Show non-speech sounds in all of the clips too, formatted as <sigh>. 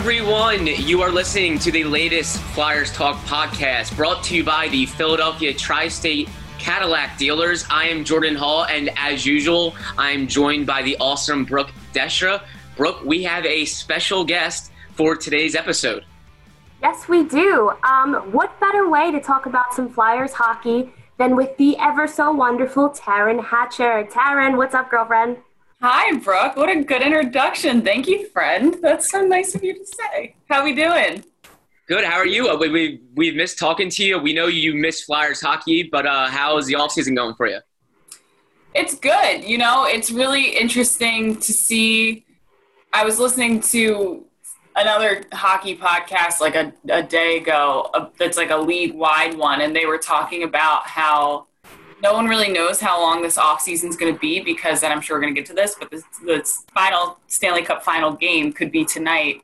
Everyone. You are listening to the latest Flyers Talk podcast brought to you by the Philadelphia Tri State Cadillac dealers. I am Jordan Hall, and as usual, I am joined by the awesome Brooke Destra. Brooke, we have a special guest for today's episode. Yes, we do. Um, what better way to talk about some Flyers hockey than with the ever so wonderful Taryn Hatcher? Taryn, what's up, girlfriend? Hi, Brooke. What a good introduction. Thank you, friend. That's so nice of you to say. How we doing? Good. How are you? Uh, we, we, we've missed talking to you. We know you miss Flyers hockey, but uh, how is the off season going for you? It's good. You know, it's really interesting to see. I was listening to another hockey podcast like a, a day ago uh, that's like a league wide one, and they were talking about how – no one really knows how long this off season is going to be because, and I'm sure we're going to get to this, but the, this final Stanley Cup final game could be tonight,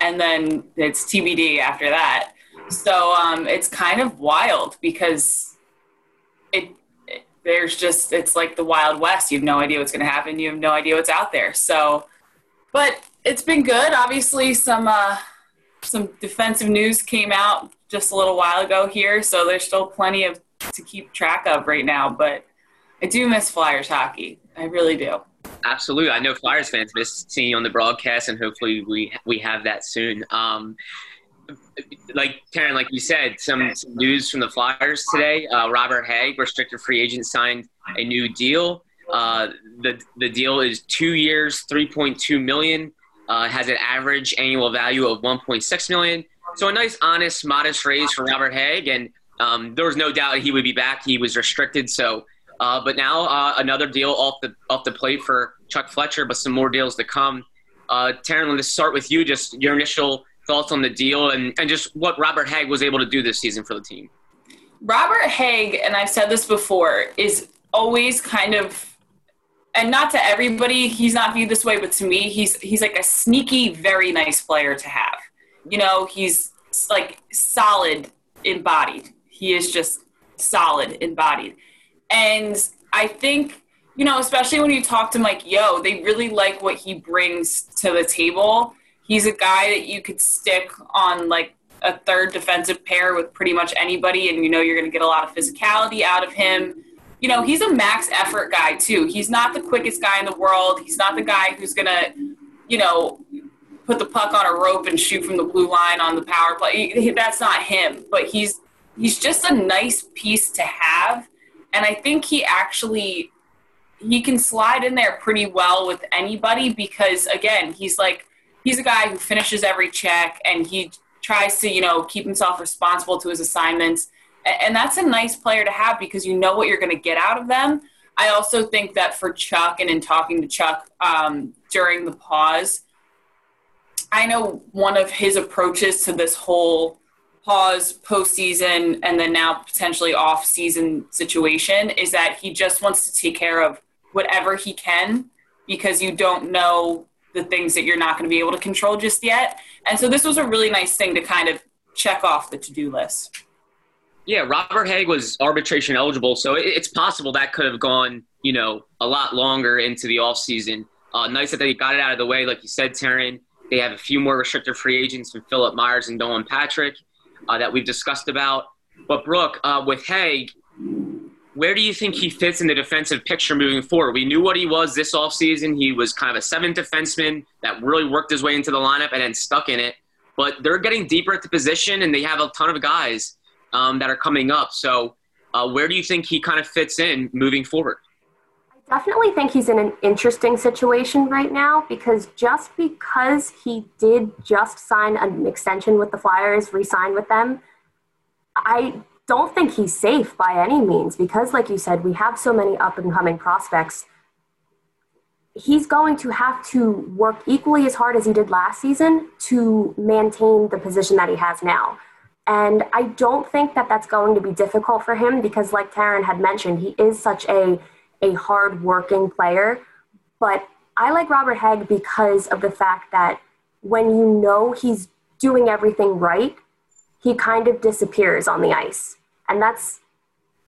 and then it's TBD after that. So um, it's kind of wild because it, it, there's just it's like the Wild West. You have no idea what's going to happen. You have no idea what's out there. So, but it's been good. Obviously, some uh, some defensive news came out just a little while ago here, so there's still plenty of to keep track of right now, but I do miss Flyers hockey. I really do. Absolutely, I know Flyers fans miss seeing you on the broadcast, and hopefully we we have that soon. Um, like Taryn, like you said, some, some news from the Flyers today. Uh, Robert Hägg, restricted free agent, signed a new deal. Uh, the the deal is two years, three point two million. Uh, has an average annual value of one point six million. So a nice, honest, modest raise for Robert Hägg, and um, there was no doubt he would be back. He was restricted, so. Uh, but now uh, another deal off the off the plate for Chuck Fletcher, but some more deals to come. Uh, Taryn, let's start with you. Just your initial thoughts on the deal and, and just what Robert Hägg was able to do this season for the team. Robert Hägg, and I've said this before, is always kind of, and not to everybody, he's not viewed this way, but to me, he's he's like a sneaky, very nice player to have. You know, he's like solid embodied. He is just solid embodied. And I think, you know, especially when you talk to Mike Yeo, they really like what he brings to the table. He's a guy that you could stick on like a third defensive pair with pretty much anybody, and you know you're going to get a lot of physicality out of him. You know, he's a max effort guy too. He's not the quickest guy in the world. He's not the guy who's going to, you know, put the puck on a rope and shoot from the blue line on the power play. That's not him. But he's he's just a nice piece to have. And i think he actually he can slide in there pretty well with anybody because again he's like he's a guy who finishes every check and he tries to you know keep himself responsible to his assignments. And that's a nice player to have because you know what you're going to get out of them. I also think that for chuck and in talking to chuck um, during the pause i know one of his approaches to this whole pause postseason and then now potentially off season situation is that he just wants to take care of whatever he can because you don't know the things that you're not going to be able to control just yet. And so this was a really nice thing to kind of check off the to do list. Yeah, Robert Hägg was arbitration eligible, so it's possible that could have gone, you know, a lot longer into the offseason. Uh, nice that they got it out of the way, like you said, Taryn. They have a few more restricted free agents from Philip Myers and Nolan Patrick uh, that we've discussed about. But Brooke, uh, with Hägg, where do you think he fits in the defensive picture moving forward? We knew what he was this offseason. He was kind of a seventh defenseman that really worked his way into the lineup and then stuck in it. But they're getting deeper at the position, and they have a ton of guys um, that are coming up. So, uh, where do you think he kind of fits in moving forward? Definitely think he's in an interesting situation right now because just because he did just sign an extension with the Flyers, re sign with them, I don't think he's safe by any means because, like you said, we have so many up and coming prospects. He's going to have to work equally as hard as he did last season to maintain the position that he has now. And I don't think that that's going to be difficult for him because, like Taryn had mentioned, he is such a, a hard working player. But I like Robert Hagg because of the fact that when you know he's doing everything right, he kind of disappears on the ice. And that's,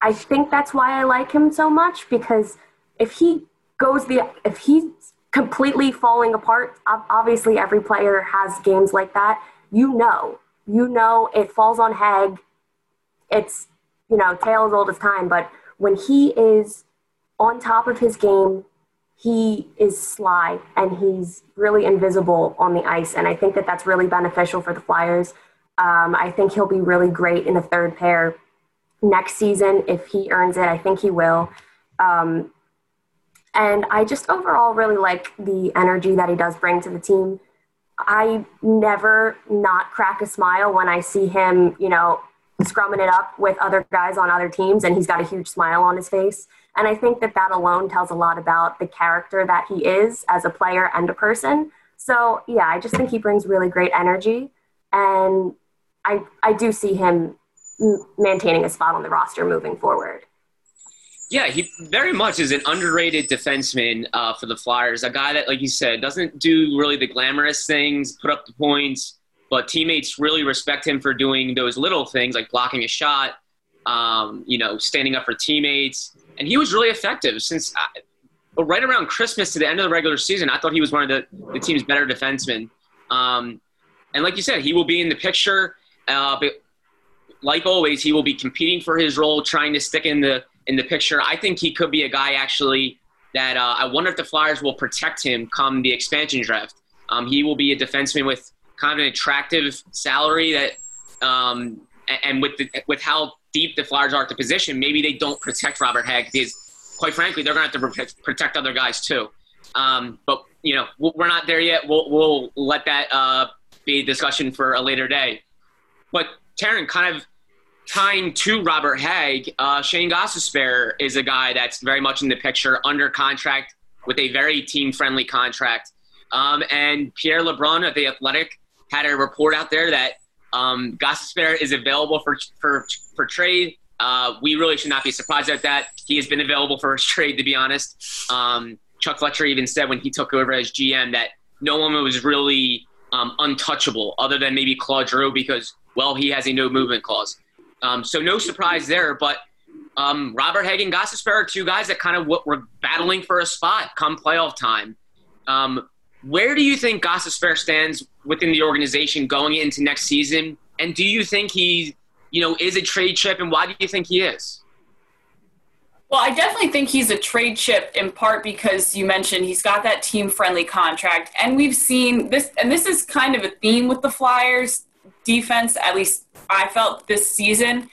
I think that's why I like him so much because if he goes the, if he's completely falling apart, obviously every player has games like that. You know, you know it falls on Hagg. It's, you know, tale as old as time. But when he is on top of his game, he is sly and he's really invisible on the ice. And I think that that's really beneficial for the Flyers. Um, I think he'll be really great in the third pair next season if he earns it. I think he will. Um, and I just overall really like the energy that he does bring to the team. I never not crack a smile when I see him, you know, scrumming it up with other guys on other teams, and he's got a huge smile on his face. And I think that that alone tells a lot about the character that he is as a player and a person. So, yeah, I just think he brings really great energy. And I, I do see him maintaining a spot on the roster moving forward. Yeah, he very much is an underrated defenseman uh, for the Flyers. A guy that, like you said, doesn't do really the glamorous things, put up the points, but teammates really respect him for doing those little things like blocking a shot, um, you know, standing up for teammates. And he was really effective since uh, right around Christmas to the end of the regular season. I thought he was one of the, the team's better defensemen. Um, and like you said, he will be in the picture. Uh, but like always, he will be competing for his role, trying to stick in the in the picture. I think he could be a guy actually that uh, I wonder if the Flyers will protect him come the expansion draft. Um, he will be a defenseman with kind of an attractive salary that, um, and with the, with how deep the Flyers are at the position, maybe they don't protect Robert Hagg because, quite frankly, they're going to have to protect other guys too. Um, but you know, we're not there yet. We'll, we'll let that uh, be a discussion for a later day. But Taryn, kind of tying to Robert Hagg, uh, Shayne Gostisbehere is a guy that's very much in the picture, under contract with a very team-friendly contract. Um, and Pierre LeBrun of The Athletic had a report out there that um, Gostisbehere is available for, for, for trade. Uh, we really should not be surprised at that. He has been available for trade, to be honest. Um, Chuck Fletcher even said when he took over as GM that no one was really um, untouchable other than maybe Claude Giroux because well, he has a no movement clause. Um, so no surprise there. But um, Robert Hagg and are two guys that kind of were battling for a spot come playoff time. Um, where do you think Gostisbehere stands within the organization going into next season? And do you think he, you know, is a trade chip? And why do you think he is? Well, I definitely think he's a trade chip in part because you mentioned he's got that team friendly contract. And we've seen this, and this is kind of a theme with the Flyers defense, at least I felt this season,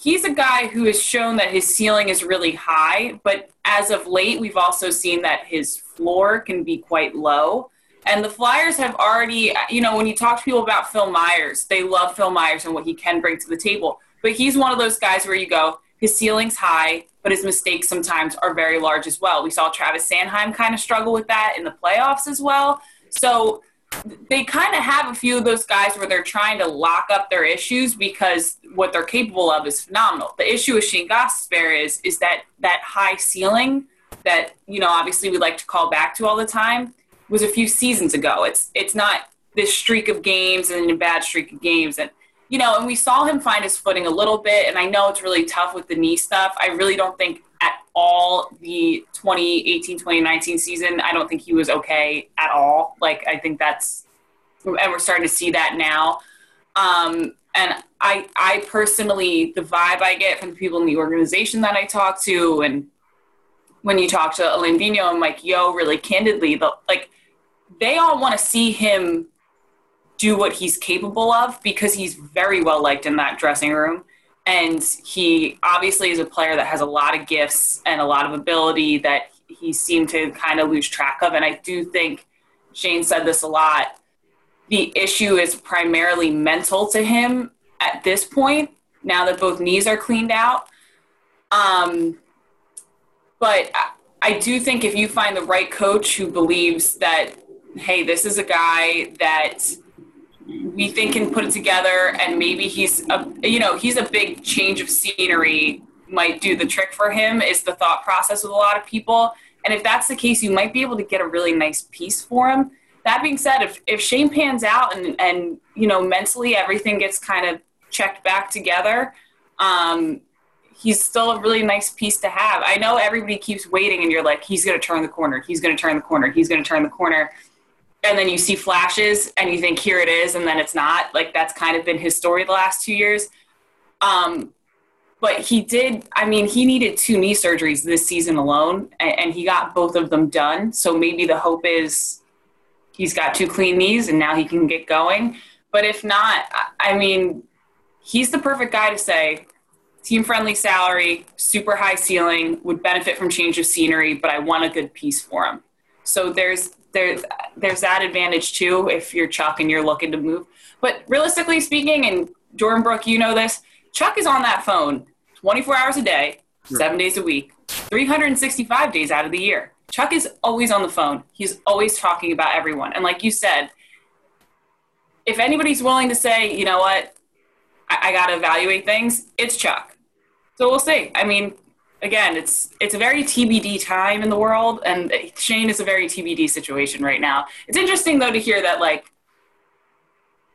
he's a guy who has shown that his ceiling is really high, but as of late, we've also seen that his floor can be quite low. And the Flyers have already, you know, when you talk to people about Phil Myers, they love Phil Myers and what he can bring to the table. But he's one of those guys where you go, his ceiling's high, but his mistakes sometimes are very large as well. We saw Travis Sanheim kind of struggle with that in the playoffs as well. So they kind of have a few of those guys where they're trying to lock up their issues because what they're capable of is phenomenal. The issue with Shayne Gostisbehere is is that that high ceiling that you know obviously we like to call back to all the time was a few seasons ago. It's it's not this streak of games and a bad streak of games and you know and we saw him find his footing a little bit and I know it's really tough with the knee stuff. I really don't think all the 2018 2019 season i don't think he was okay at all like i think that's and we're starting to see that now um, And I, I personally, the vibe I get from the people in the organization that I talk to, and when you talk to Alain Vigneault and Mike Yeo really candidly, the, like they all want to see him do what he's capable of because he's very well liked in that dressing room. And he obviously is a player that has a lot of gifts and a lot of ability that he seemed to kind of lose track of. And I do think Shayne said this a lot. The issue is primarily mental to him at this point, now that both knees are cleaned out. Um, but I do think if you find the right coach who believes that, hey, this is a guy that we think can put it together and maybe he's a you know he's a big change of scenery might do the trick for him is the thought process with a lot of people. And if that's the case you might be able to get a really nice piece for him. That being said if, if shayne pans out and and you know mentally everything gets kind of checked back together um, he's still a really nice piece to have. I know everybody keeps waiting and you're like he's going to turn the corner he's going to turn the corner he's going to turn the corner and then you see flashes and you think here it is and then it's not. Like that's kind of been his story the last two years. Um, but he did i mean he needed two knee surgeries this season alone and, and, he got both of them done. So maybe the hope is he's got two clean knees and now he can get going. But if not i mean he's the perfect guy to say team friendly salary super high ceiling would benefit from change of scenery but i want a good piece for him. So there's there's there's that advantage too if you're Chuck and you're looking to move. But realistically speaking, and Jordan Brooke, you know this, Chuck is on that phone 24 hours a day, seven days a week, 365 days out of the year. Chuck is always on the phone. He's always talking about everyone. And like you said, if anybody's willing to say, you know what, I, I got to evaluate things, it's Chuck. So we'll see. I mean, again, it's it's a very TBD time in the world, and Shayne is a very TBD situation right now. It's interesting though to hear that like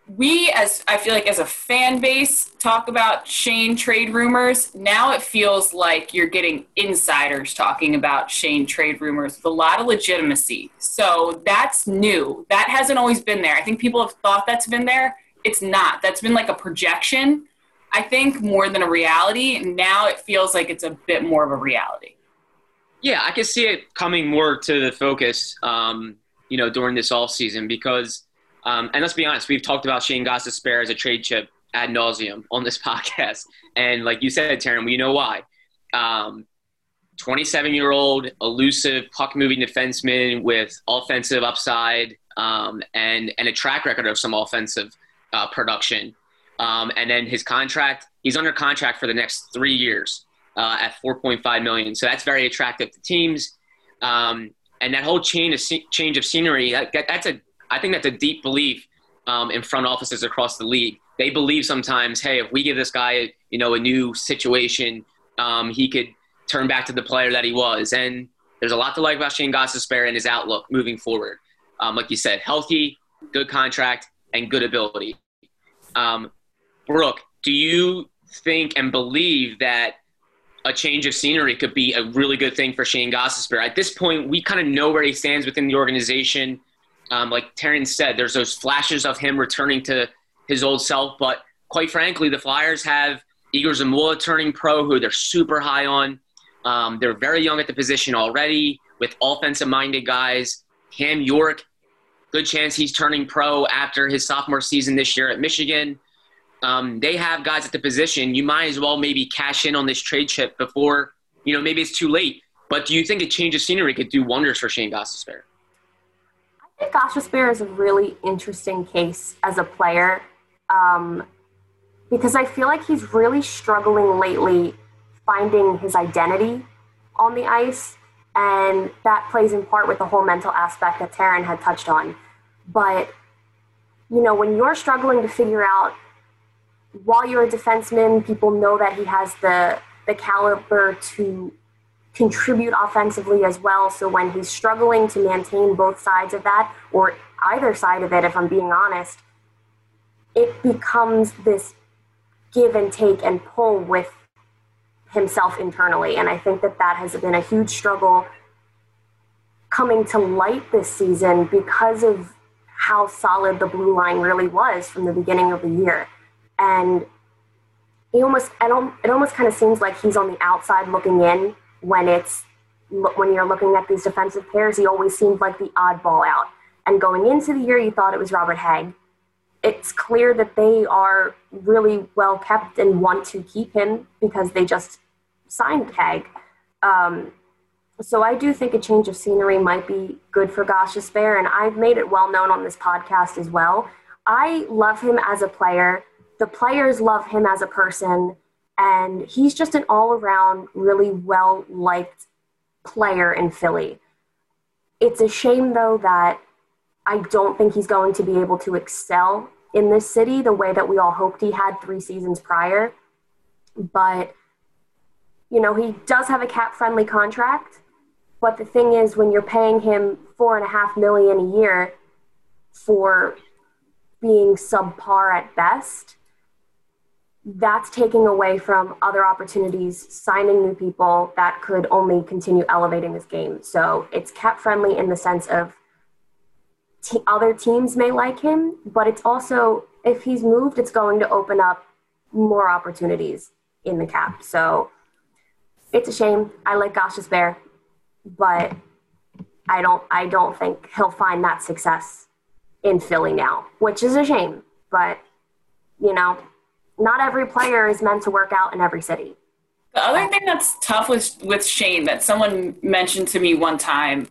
we as I feel like as a fan base talk about Shayne trade rumors. Now it feels like you're getting insiders talking about Shayne trade rumors with a lot of legitimacy. So that's new. That hasn't always been there. I think people have thought that's been there. It's not. That's been like a projection I think more than a reality. Now it feels like it's a bit more of a reality. Yeah, I can see it coming more to the focus, um, you know, during this off season because, um, and let's be honest, we've talked about Shayne Gostisbehere as a trade chip ad nauseum on this <laughs> podcast, and like you said, Taryn, we know why. Um, 27 year old elusive puck moving defenseman with offensive upside um, and and a track record of some offensive uh, production. Um, and then his contract, he's under contract for the next three years uh, at 4.5 million. So that's very attractive to teams. Um, and that whole of change of scenery, that, that's a, I think that's a deep belief um, in front offices across the league. They believe sometimes, hey, if we give this guy, you know, a new situation, um, he could turn back to the player that he was. And there's a lot to like about Shayne Gostisbehere and his outlook moving forward. Um, like you said, healthy, good contract, and good ability. Um, Brooke, do you think and believe that a change of scenery could be a really good thing for Shayne Gostisbehere? At this point, we kind of know where he stands within the organization. Um, like Terrence said, there's those flashes of him returning to his old self, but quite frankly, the Flyers have Egor Zamula turning pro, who they're super high on. Um, they're very young at the position already with offensive minded guys. Cam York, good chance he's turning pro after his sophomore season this year at Michigan um, they have guys at the position. You might as well maybe cash in on this trade chip before, you know, maybe it's too late. But do you think a change of scenery could do wonders for Shayne Gostisbehere? I think Gostisbehere is a really interesting case as a player um, because I feel like he's really struggling lately finding his identity on the ice. And that plays in part with the whole mental aspect that Taryn had touched on. But, you know, when you're struggling to figure out while you're a defenseman, people know that he has the the caliber to contribute offensively as well. So when he's struggling to maintain both sides of that, or either side of it, if I'm being honest, it becomes this give and take and pull with himself internally. And I think that that has been a huge struggle coming to light this season because of how solid the blue line really was from the beginning of the year. And he almost I don't it almost kind of seems like he's on the outside looking in when it's when you're looking at these defensive pairs. He always seemed like the oddball out. And going into the year, you thought it was Robert Hägg. It's clear that they are really well kept and want to keep him because they just signed Hägg. Um, so I do think a change of scenery might be good for Gostisbehere, and I've made it well known on this podcast as well. I love him as a player. The players love him as a person, and he's just an all-around really well liked player in Philly. It's a shame though that I don't think he's going to be able to excel in this city the way that we all hoped he had three seasons prior. But you know, he does have a cap friendly contract but the thing is, when you're paying him four and a half million a year for being subpar at best, that's taking away from other opportunities, signing new people that could only continue elevating this game. So it's cap friendly in the sense of t- other teams may like him, but it's also, if he's moved, it's going to open up more opportunities in the cap. So it's a shame. I like Gostisbehere but I don't I don't think he'll find that success in Philly now, which is a shame. But you know, not every player is meant to work out in every city. The other thing that's tough with with Shayne that someone mentioned to me one time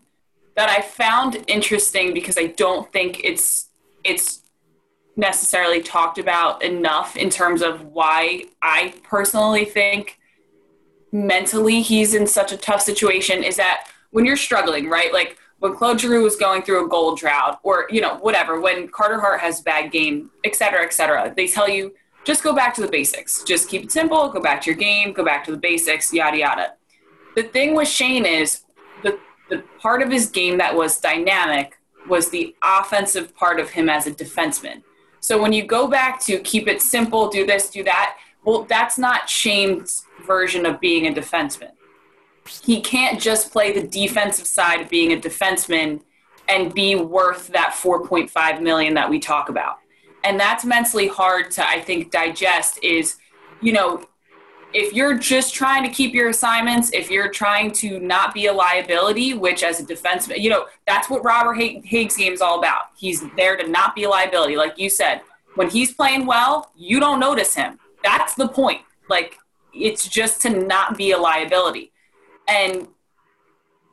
that I found interesting because I don't think it's it's necessarily talked about enough in terms of why I personally think mentally he's in such a tough situation is that when you're struggling, right? Like when Claude Giroux was going through a goal drought or, you know, whatever, when Carter Hart has bad game, et cetera, et cetera, they tell you just go back to the basics. Just keep it simple, go back to your game, go back to the basics, yada, yada. The thing with Shayne is the, the part of his game that was dynamic was the offensive part of him as a defenseman. So when you go back to keep it simple, do this, do that, well, that's not Shayne's version of being a defenseman. He can't just play the defensive side of being a defenseman and be worth that 4.5 million that we talk about. And that's mentally hard to I think digest is, you know, if you're just trying to keep your assignments, if you're trying to not be a liability, which as a defenseman, you know, that's what Robert Hägg's game is all about. He's there to not be a liability. Like you said, when he's playing well, you don't notice him. That's the point. Like it's just to not be a liability. And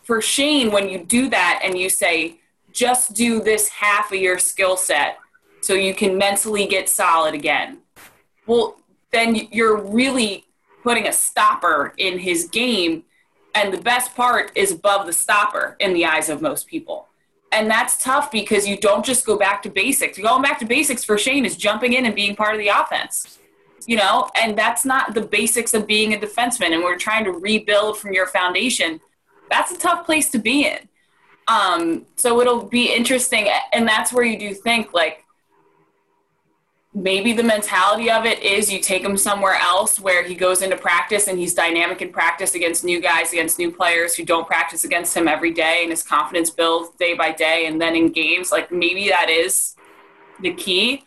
for Shayne, when you do that and you say, just do this half of your skill set so you can mentally get solid again, well, then you're really putting a stopper in his game. And the best part is above the stopper in the eyes of most people. And that's tough because you don't just go back to basics. Going back to basics for Shayne is jumping in and being part of the offense you know, and that's not the basics of being a defenseman. And we're trying to rebuild from your foundation. That's a tough place to be in. Um, so it'll be interesting. And that's where you do think like maybe the mentality of it is you take him somewhere else where he goes into practice and he's dynamic in practice against new guys, against new players who don't practice against him every day and his confidence builds day by day. And then in games, like maybe that is the key.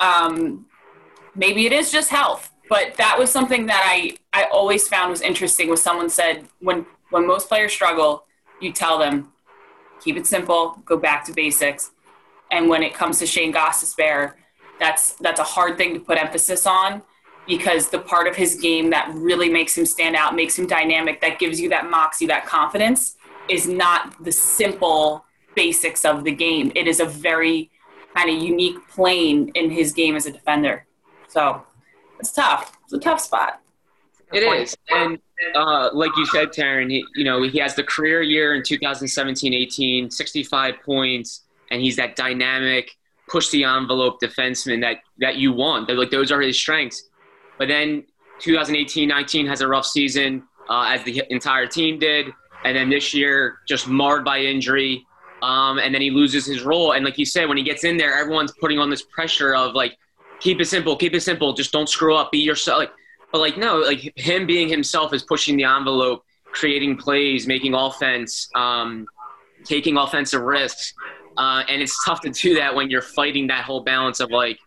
Um, maybe it is just health but that was something that i i always found was interesting was someone said when when most players struggle you tell them keep it simple go back to basics and when it comes to shayne gostisbehere that's that's a hard thing to put emphasis on because the part of his game that really makes him stand out makes him dynamic that gives you that moxie that confidence is not the simple basics of the game it is a very kind of unique plane in his game as a defender so it's tough. It's a tough spot. It is, and uh, like you said, Taryn, he, you know he has the career year in 2017-18, 65 points, and he's that dynamic, push the envelope defenseman that that you want. They're like those are his strengths. But then 2018-19 has a rough season, uh, as the entire team did, and then this year just marred by injury. Um, and then he loses his role. And like you said, when he gets in there, everyone's putting on this pressure of like, keep it simple, keep it simple. Just don't screw up. Be yourself. Like, but like no, like him being himself is pushing the envelope, creating plays, making offense, um, taking offensive risks, uh, and it's tough to do that when you're fighting that whole balance of like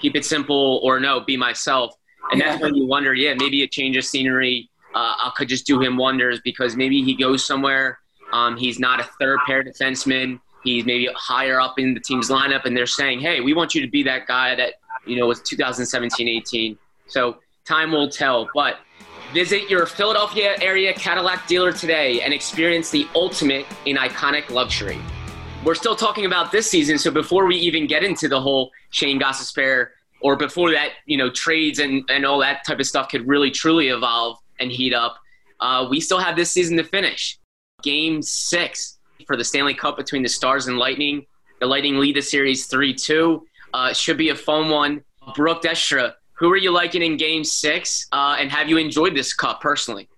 keep it simple, or no, be myself. And that's when you wonder, yeah, maybe a change of scenery uh, could just do him wonders because maybe he goes somewhere. Um, he's not a third pair defenseman. He's maybe higher up in the team's lineup, and they're saying, hey, we want you to be that guy that, you know, was 2017 18. So time will tell. But visit your Philadelphia area Cadillac dealer today and experience the ultimate in iconic luxury. We're still talking about this season, so before we even get into the whole Shayne Gostisbehere or before that, you know, trades and, and all that type of stuff could really truly evolve and heat up, uh, we still have this season to finish. Game six for the Stanley Cup between the Stars and Lightning. The Lightning lead the series 3 2. Uh, should be a fun one. Brooke Destra, who are you liking in game six? Uh, and have you enjoyed this cup personally?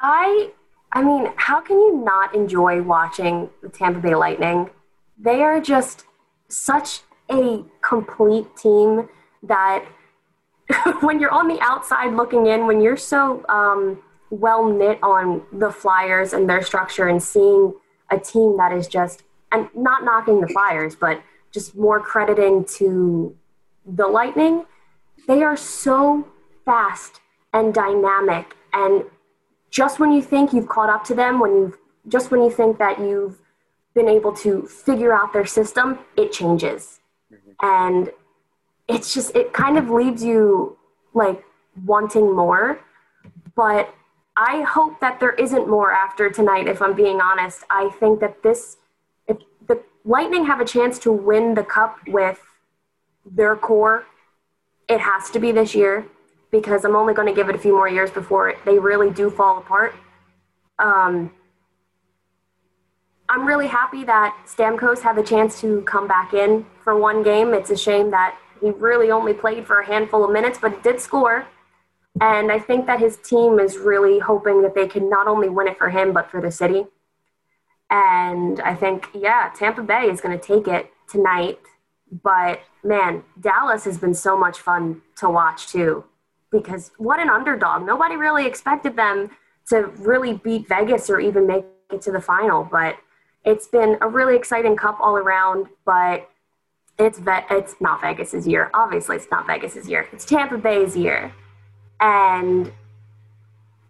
I I mean, how can you not enjoy watching the Tampa Bay Lightning? They are just such a complete team that <laughs> when you're on the outside looking in, when you're so um, well knit on the Flyers and their structure and seeing a team that is just, and not knocking the Flyers, but just more crediting to the Lightning, they are so fast and dynamic. And just when you think you've caught up to them, when you've just when you think that you've been able to figure out their system, it changes. Mm-hmm. And it's just it kind of leaves you like wanting more. But I hope that there isn't more after tonight, if I'm being honest. I think that this, if the Lightning have a chance to win the cup with their core, it has to be this year because I'm only going to give it a few more years before they really do fall apart. Um, I'm really happy that Stamkos had the chance to come back in for one game. It's a shame that he really only played for a handful of minutes, but did score. And I think that his team is really hoping that they can not only win it for him, but for the city. And I think, yeah, Tampa Bay is going to take it tonight. But man, Dallas has been so much fun to watch too, because what an underdog. Nobody really expected them to really beat Vegas or even make it to the final. But it's been a really exciting cup all around. But it's Ve- it's not Vegas's year. Obviously, it's not Vegas's year. It's Tampa Bay's year, and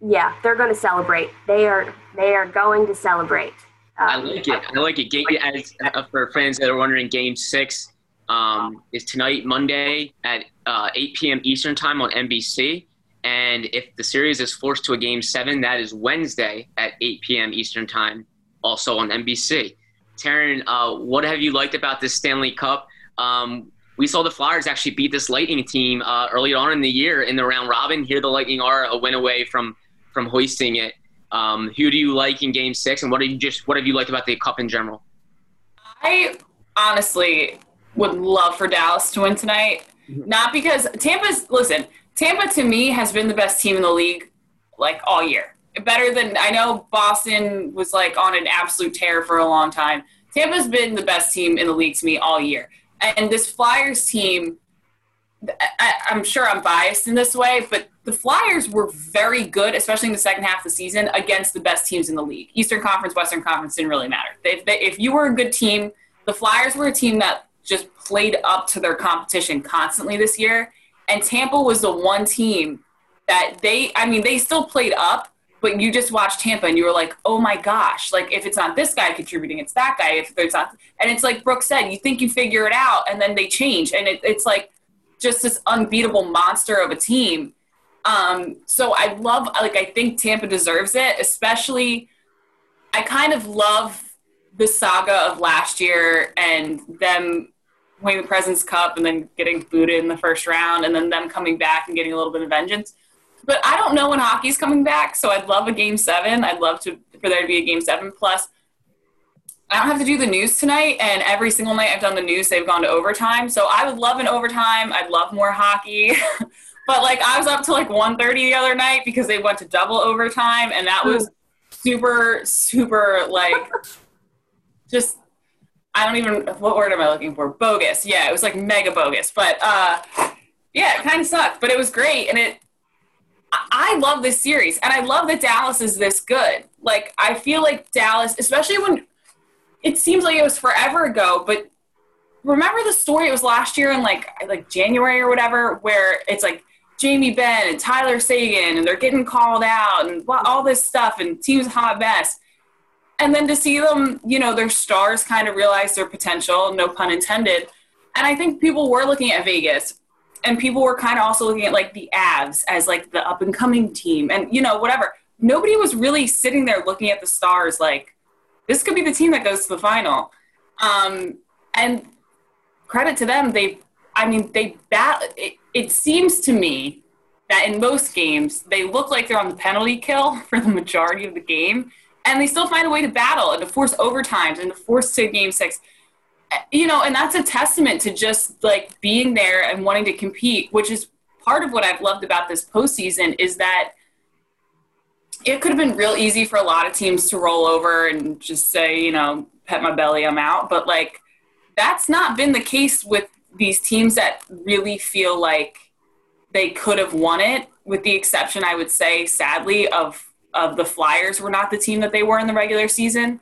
yeah, they're going to celebrate. They are they are going to celebrate. Um, I like it. I like it. Game, as, uh, for fans that are wondering, Game Six um, is tonight, Monday at uh, 8 p.m. Eastern Time on NBC. And if the series is forced to a Game Seven, that is Wednesday at 8 p.m. Eastern Time, also on NBC. Taryn, uh, what have you liked about this Stanley Cup? Um, we saw the Flyers actually beat this Lightning team uh, earlier on in the year in the round robin. Here, the Lightning are a win away from from hoisting it. Um, who do you like in Game Six, and what you just what have you liked about the Cup in general? I honestly would love for Dallas to win tonight. Mm-hmm. Not because Tampa's listen. Tampa to me has been the best team in the league like all year. Better than I know Boston was like on an absolute tear for a long time. Tampa's been the best team in the league to me all year. And this Flyers team, I, am sure I'm biased in this way, but the Flyers were very good, especially in the second half of the season, against the best teams in the league. Eastern Conference, Western Conference didn't really matter. They, if you were a good team, the Flyers were a team that just played up to their competition constantly this year. And Tampa was the one team that they, I mean, they still played up, but you just watched Tampa and you were like, oh my gosh, like if it's not this guy contributing, it's that guy. If it's not, and it's like Brooke said, you think you figure it out and then they change. And it, it's like just this unbeatable monster of a team. Um, so I love, like, I think Tampa deserves it, especially, I kind of love the saga of last year and them winning the President's Cup and then getting booted in the first round and then them coming back and getting a little bit of vengeance but I don't know when hockey's coming back, so I'd love a game seven. I'd love to for there to be a game seven. Plus, I don't have to do the news tonight, and every single night I've done the news, they've gone to overtime. So I would love an overtime. I'd love more hockey. <laughs> but like I was up to like 1.30 the other night because they went to double overtime, and that was super, super like <laughs> just I don't even what word am I looking for? Bogus. Yeah, it was like mega bogus. But uh yeah, it kind of sucked, but it was great, and it I love this series, and I love that Dallas is this good. Like, I feel like Dallas, especially when it seems like it was forever ago, but remember the story? It was last year in like like January or whatever, where it's like Jamie Benn and Tyler Seguin, and they're getting called out and all this stuff, and teams hot mess. And then to see them, you know, their stars kind of realize their potential, no pun intended. And I think people were looking at Vegas, and people were kind of also looking at like the Avs as like the up and coming team, and you know, whatever. Nobody was really sitting there looking at the stars like this could be the team that goes to the final. Um, and credit to them, they, I mean, they bat. It, it seems to me that in most games they look like they're on the penalty kill <laughs> for the majority of the game, and they still find a way to battle and to force overtimes and to force to game six. You know, and that's a testament to just like being there and wanting to compete, which is part of what I've loved about this postseason is that it could have been real easy for a lot of teams to roll over and just say, you know, pet my belly, I'm out. But like, that's not been the case with these teams that really feel like they could have won it, with the exception, I would say, sadly, of of the Flyers were not the team that they were in the regular season.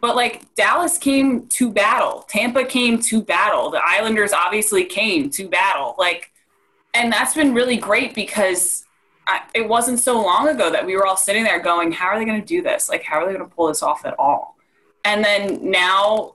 But like Dallas came to battle, Tampa came to battle, the Islanders obviously came to battle. Like, and that's been really great because I, it wasn't so long ago that we were all sitting there going, how are they going to do this? Like, how are they going to pull this off at all? And then now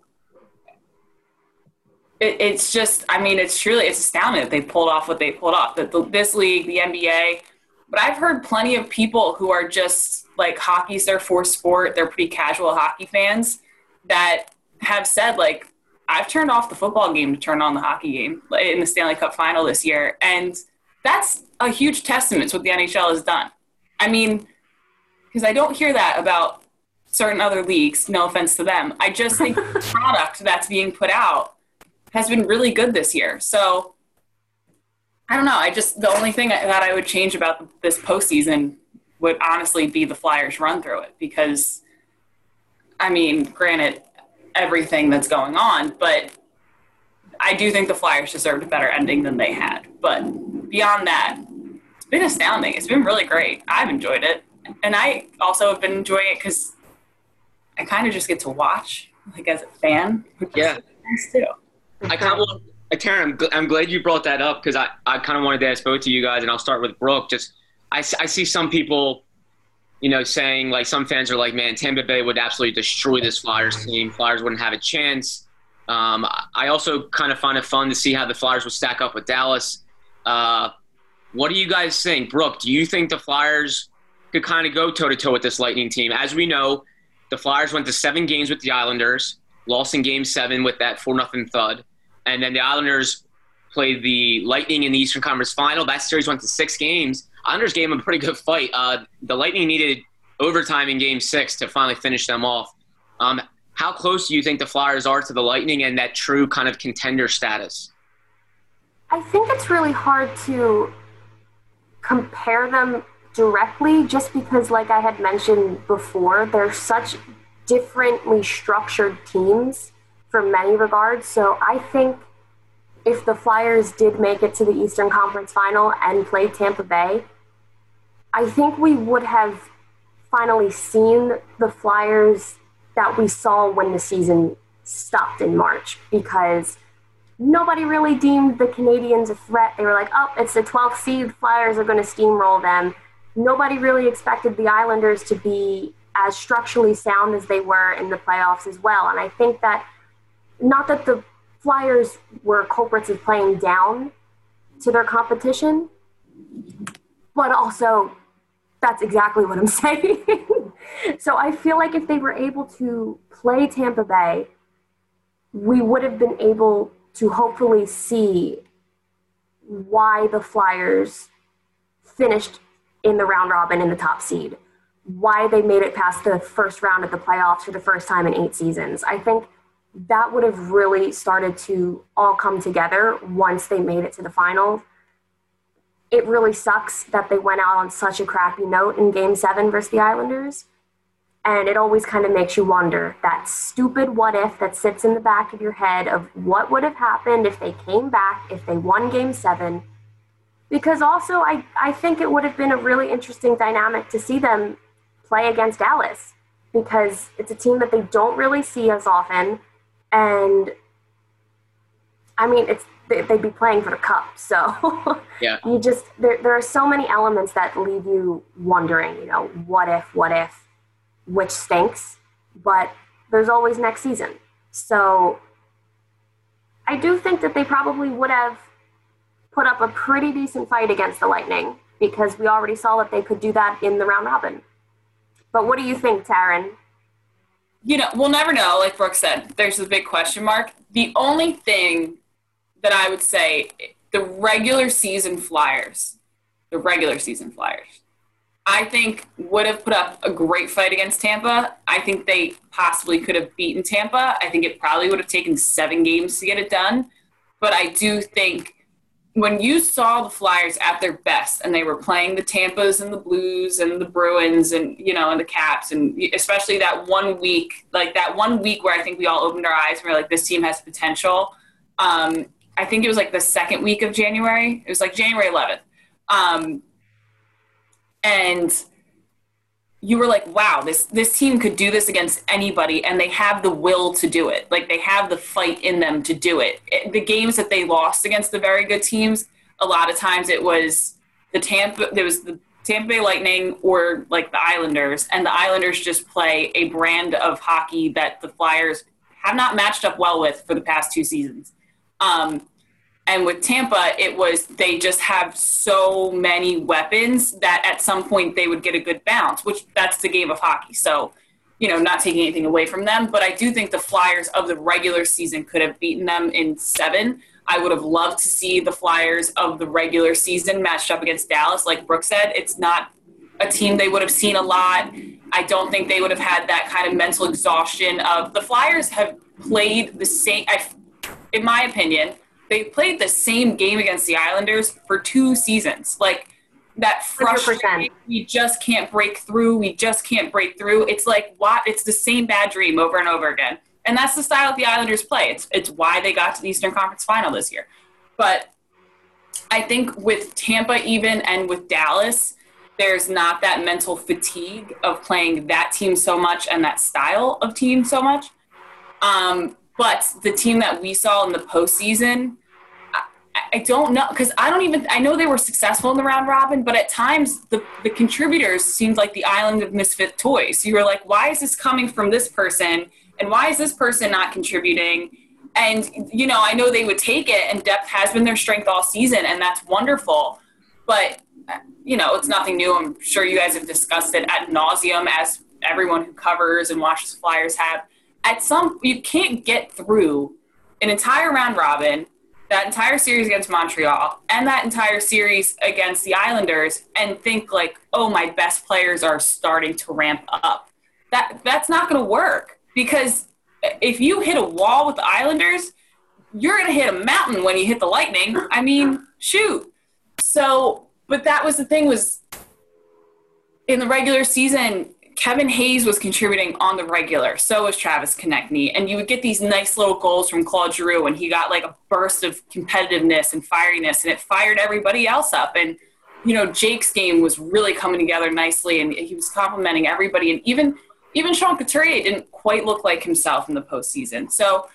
it, it's just, I mean, it's truly, it's astounding that they pulled off what they pulled off. That this league, the NBA, but I've heard plenty of people who are just like hockey's their fourth sport. They're pretty casual hockey fans that have said like, I've turned off the football game to turn on the hockey game in the Stanley Cup final this year. And that's a huge testament to what the NHL has done. I mean, because I don't hear that about certain other leagues, no offense to them. I just think <laughs> the product that's being put out has been really good this year. So I don't know. I just, the only thing that I would change about this postseason would honestly be the Flyers run through it because, I mean, granted, everything that's going on, but I do think the Flyers deserved a better ending than they had. But beyond that, it's been astounding. It's been really great. I've enjoyed it. And I also have been enjoying it because I kind of just get to watch, like as a fan. Yeah. Nice too. I kind of, Taryn, I'm, I'm glad you brought that up because I, I kind of wanted to ask both of you guys, and I'll start with Brooke. Just, I, I see some people, you know, saying like some fans are like, man, Tampa Bay would absolutely destroy this Flyers team. Flyers wouldn't have a chance. Um, I also kind of find it fun to see how the Flyers will stack up with Dallas. Uh, what do you guys think, Brooke? Do you think the Flyers could kind of go toe to toe with this Lightning team? As we know, the Flyers went to seven games with the Islanders, lost in Game Seven with that four nothing thud, and then the Islanders played the Lightning in the Eastern Conference Final. That series went to six games. Islanders gave them a pretty good fight. Uh, the Lightning needed overtime in Game Six to finally finish them off. Um, how close do you think the Flyers are to the Lightning and that true kind of contender status? I think it's really hard to compare them directly just because, like I had mentioned before, they're such differently structured teams from many regards. So I think if the Flyers did make it to the Eastern Conference final and play Tampa Bay, I think we would have finally seen the Flyers that we saw when the season stopped in March because nobody really deemed the Canadiens a threat. They were like, oh, it's the 12th seed. Flyers are going to steamroll them. Nobody really expected the Islanders to be as structurally sound as they were in the playoffs as well. And I think that not that the Flyers were culprits of playing down to their competition, but also that's exactly what I'm <laughs> saying. so I feel like if they were able to play Tampa Bay, we would have been able to hopefully see why the Flyers finished in the round robin in the top seed, why they made it past the first round of the playoffs for the first time in eight seasons. I think that would have really started to all come together once they made it to the final. It really sucks that they went out on such a crappy note in game seven versus the Islanders. And it always kind of makes you wonder that stupid what if that sits in the back of your head of what would have happened if they came back, if they won game seven. Because also, I, I think it would have been a really interesting dynamic to see them play against Dallas because it's a team that they don't really see as often. And I mean, it's they'd be playing for the cup. So <laughs> yeah, you just there there are so many elements that leave you wondering. You know, what if, what if, which stinks, but there's always next season. So I do think that they probably would have put up a pretty decent fight against the Lightning because we already saw that they could do that in the round robin. But what do you think, Taryn? You know, we'll never know. Like Brooke said, there's a big question mark. The only thing that I would say, the regular season Flyers, the regular season Flyers, I think would have put up a great fight against Tampa. I think they possibly could have beaten Tampa. I think it probably would have taken seven games to get it done. But I do think when you saw the Flyers at their best and they were playing the Tampas and the Blues and the Bruins and you know and the Caps and especially that one week, like that one week where I think we all opened our eyes and we are like, this team has potential. Um, I think it was like the second week of January. It was like January 11th. Um, and you were like, wow, this this team could do this against anybody, and they have the will to do it. Like they have the fight in them to do it. it. The games that they lost against the very good teams, a lot of times it was the Tampa. There was the Tampa Bay Lightning or like the Islanders, and the Islanders just play a brand of hockey that the Flyers have not matched up well with for the past two seasons. Um, and with Tampa, it was they just have so many weapons that at some point they would get a good bounce, which that's the game of hockey. So, you know, not taking anything away from them, but I do think the Flyers of the regular season could have beaten them in seven. I would have loved to see the Flyers of the regular season matched up against Dallas. Like Brooke said, it's not a team they would have seen a lot. I don't think they would have had that kind of mental exhaustion of the Flyers have played the same. I, in my opinion, they played the same game against the Islanders for two seasons. Like that frustrating. We just can't break through. We just can't break through. It's like what? It's the same bad dream over and over again. And that's the style that the Islanders play. It's it's why they got to the Eastern Conference Final this year. But I think with Tampa even and with Dallas, there's not that mental fatigue of playing that team so much and that style of team so much. Um, but the team that we saw in the postseason, I, don't know because I don't even I know they were successful in the round robin, but at times the the contributors seemed like the island of misfit toys. You were like, why is this coming from this person, and why is this person not contributing? And you know, I know they would take it, and depth has been their strength all season, and that's wonderful. But uh, you know, it's nothing new. I'm sure you guys have discussed it ad nauseum, as everyone who covers and watches Flyers have at some you can't get through an entire round robin, that entire series against Montreal, and that entire series against the Islanders, and think like, oh, my best players are starting to ramp up. That that's not going to work because if you hit a wall with the Islanders, you're going to hit a mountain when you hit the Lightning. I mean, shoot. So, but that was the thing was in the regular season, Kevin Hayes was contributing on the regular. So was Travis Konecny. And you would get these nice little goals from Claude Giroux, and he got like a burst of competitiveness and firiness, and it fired everybody else up. And, you know, Jake's game was really coming together nicely, and he was complimenting everybody. And even even Sean Couturier didn't quite look like himself in the postseason. So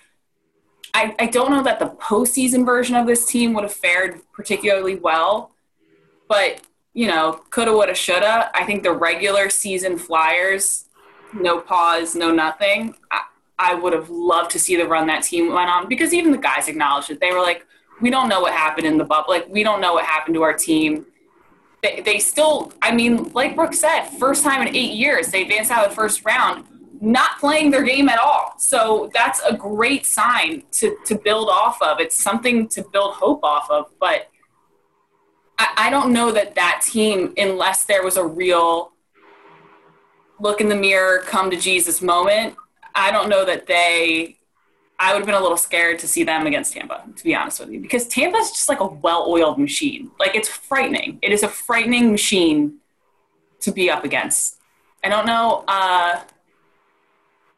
I, I don't know that the postseason version of this team would have fared particularly well. But you know, coulda, woulda, shoulda. I think the regular season Flyers, no pause, no nothing. I, I would have loved to see the run that team went on because even the guys acknowledged it. They were like, we don't know what happened in the bubble. Like, we don't know what happened to our team. They, they still, I mean, like Brooke said, first time in eight years, they advanced out of the first round, not playing their game at all. So that's a great sign to, to build off of. It's something to build hope off of. But I, I don't know that that team, unless there was a real look in the mirror, come to Jesus moment, I don't know that they. I would have been a little scared to see them against Tampa, to be honest with you, because Tampa is just like a well-oiled machine. Like it's frightening. It is a frightening machine to be up against. I don't know. Uh,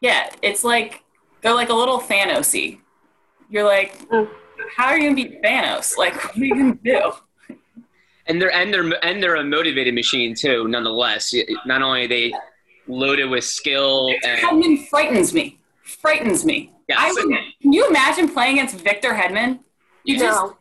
yeah, it's like they're like a little Thanosy. You're like, mm. how are you gonna beat Thanos? Like, what are you gonna do? And they're and they're and they're a motivated machine too. Nonetheless, not only are they loaded with skill. And, Hedman frightens me. Frightens me. Yes. I would, can you imagine playing against Victor Hedman? You just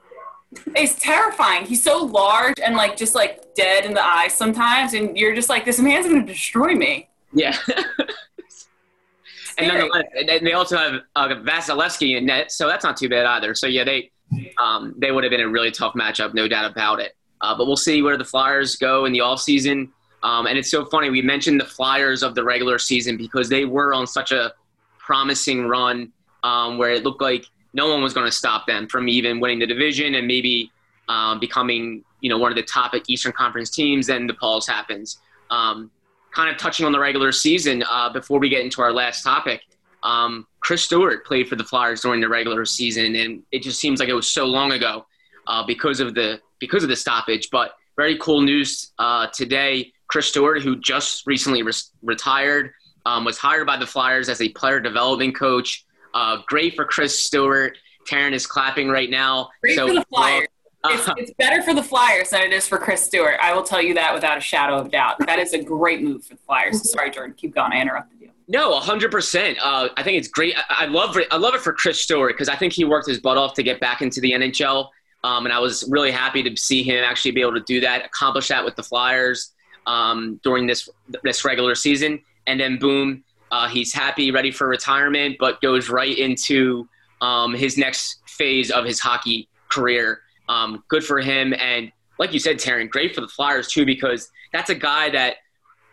it's terrifying. He's so large and like just like dead in the eyes sometimes, and you're just like, this man's gonna destroy me. Yeah. <laughs> and nonetheless, and they also have uh, Vasilevskiy in net, so that's not too bad either. So yeah, they um, they would have been a really tough matchup, no doubt about it. Uh, but we'll see where the Flyers go in the offseason. Um, and it's so funny we mentioned the Flyers of the regular season because they were on such a promising run um, where it looked like no one was going to stop them from even winning the division and maybe um, becoming you know one of the top Eastern Conference teams. Then the pause happens. Um, kind of touching on the regular season uh, before we get into our last topic. Um, Chris Stewart played for the Flyers during the regular season, and it just seems like it was so long ago uh, because of the because of the stoppage. But very cool news uh, today. Chris Stewart, who just recently re- retired, um, was hired by the Flyers as a player development coach. Uh, great for Chris Stewart. Taryn is clapping right now. Great So- for the Flyers. It's, Uh, it's better for the Flyers than it is for Chris Stewart. I will tell you that without a shadow of doubt. That is a great move for the Flyers. <laughs> Sorry, Jordan. Keep going. I interrupted you. No, hundred percent. Uh, I think it's great. I, I love it. I love it for Chris Stewart because I think he worked his butt off to get back into the NHL, um, and I was really happy to see him actually be able to do that, accomplish that with the Flyers um, during this this regular season, and then boom, uh, he's happy, ready for retirement, but goes right into um, his next phase of his hockey career. Um, good for him, and like you said, Taryn, great for the Flyers too because that's a guy that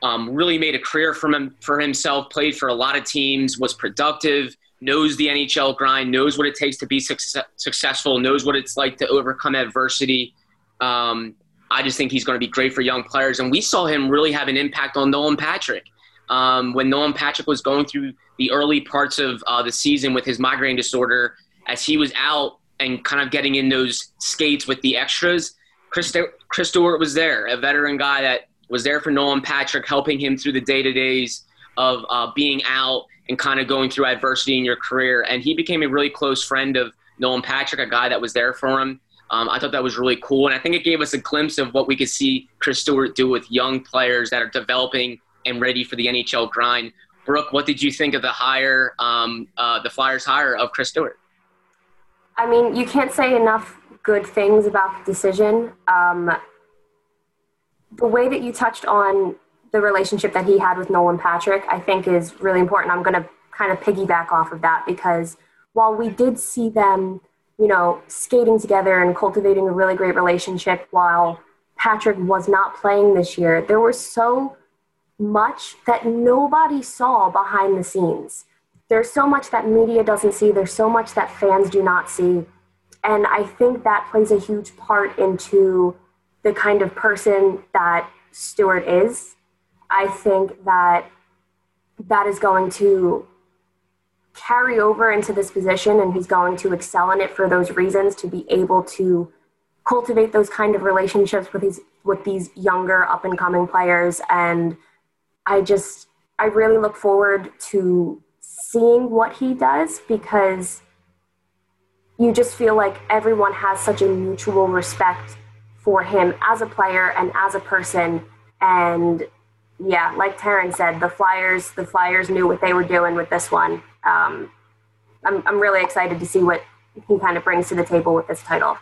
um, really made a career from him for himself. Played for a lot of teams, was productive, knows the NHL grind, knows what it takes to be success, successful, knows what it's like to overcome adversity. Um, I just think he's going to be great for young players, and we saw him really have an impact on Nolan Patrick. Um, when Nolan Patrick was going through the early parts of uh, the season with his migraine disorder, as he was out and kind of getting in those skates with the extras, Chris, Chris Stewart was there, a veteran guy that was there for Nolan Patrick, helping him through the day to days of uh, being out and kind of going through adversity in your career. And he became a really close friend of Nolan Patrick, a guy that was there for him. Um, I thought that was really cool. And I think it gave us a glimpse of what we could see Chris Stewart do with young players that are developing and ready for the NHL grind. Brooke, what did you think of the hire, um, uh, the Flyers hire of Chris Stewart? I mean, you can't say enough good things about the decision. Um, the way that you touched on the relationship that he had with Nolan Patrick, I think is really important. I'm going to kind of piggyback off of that because while we did see them, you know, skating together and cultivating a really great relationship while Patrick was not playing this year, there was so much that nobody saw behind the scenes. There's so much that media doesn't see, there's so much that fans do not see. And I think that plays a huge part into the kind of person that Stewart is. I think that that is going to carry over into this position and he's going to excel in it for those reasons to be able to cultivate those kind of relationships with these with these younger up and coming players. And I just I really look forward to seeing what he does because you just feel like everyone has such a mutual respect for him as a player and as a person. And yeah like Taryn said the flyers the flyers knew what they were doing with this one um, I'm, I'm really excited to see what he kind of brings to the table with this title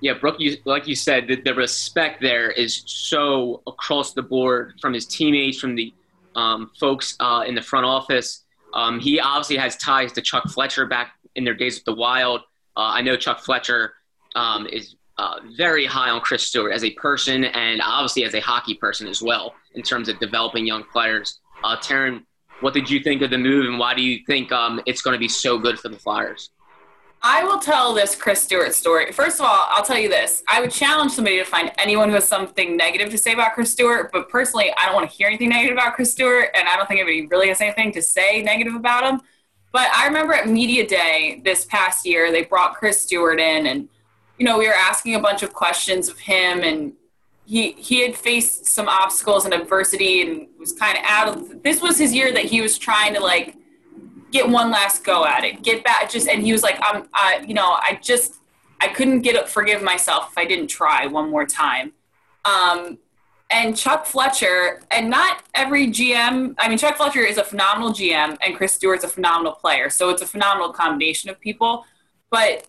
Yeah, Brooke, you, like you said, the, the respect there is so across the board from his teammates, from the um, folks uh, in the front office. Um, he obviously has ties to Chuck Fletcher back in their days with the Wild. Uh, I know Chuck Fletcher um, is uh, very high on Chris Stewart as a person and obviously as a hockey person as well in terms of developing young players. Uh, Taryn, what did you think of the move and why do you think um, it's going to be so good for the Flyers? I will tell this Chris Stewart story. First of all, I'll tell you this. I would challenge somebody to find anyone who has something negative to say about Chris Stewart, but personally, I don't want to hear anything negative about Chris Stewart, and I don't think anybody really has anything to say negative about him. But I remember at Media Day this past year, they brought Chris Stewart in, and, you know, we were asking a bunch of questions of him, and he, he had faced some obstacles and adversity and was kind of out of this was his year that he was trying to like get one last go at it, get back. Just and he was like, I'm, I, you know, I just, I couldn't get it, forgive myself if I didn't try one more time. Um, and Chuck Fletcher, and not every GM. I mean, Chuck Fletcher is a phenomenal GM, and Chris Stewart's a phenomenal player. So it's a phenomenal combination of people. But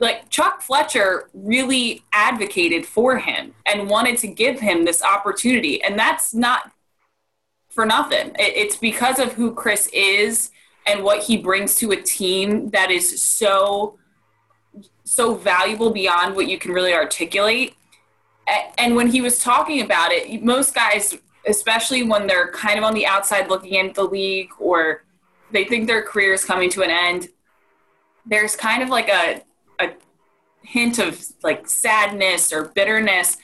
like Chuck Fletcher really advocated for him and wanted to give him this opportunity. And that's not for nothing. It's because of who Chris is and what he brings to a team that is so so valuable beyond what you can really articulate. And when he was talking about it, most guys, especially when they're kind of on the outside looking into the league or they think their career is coming to an end, there's kind of like a hint of like sadness or bitterness.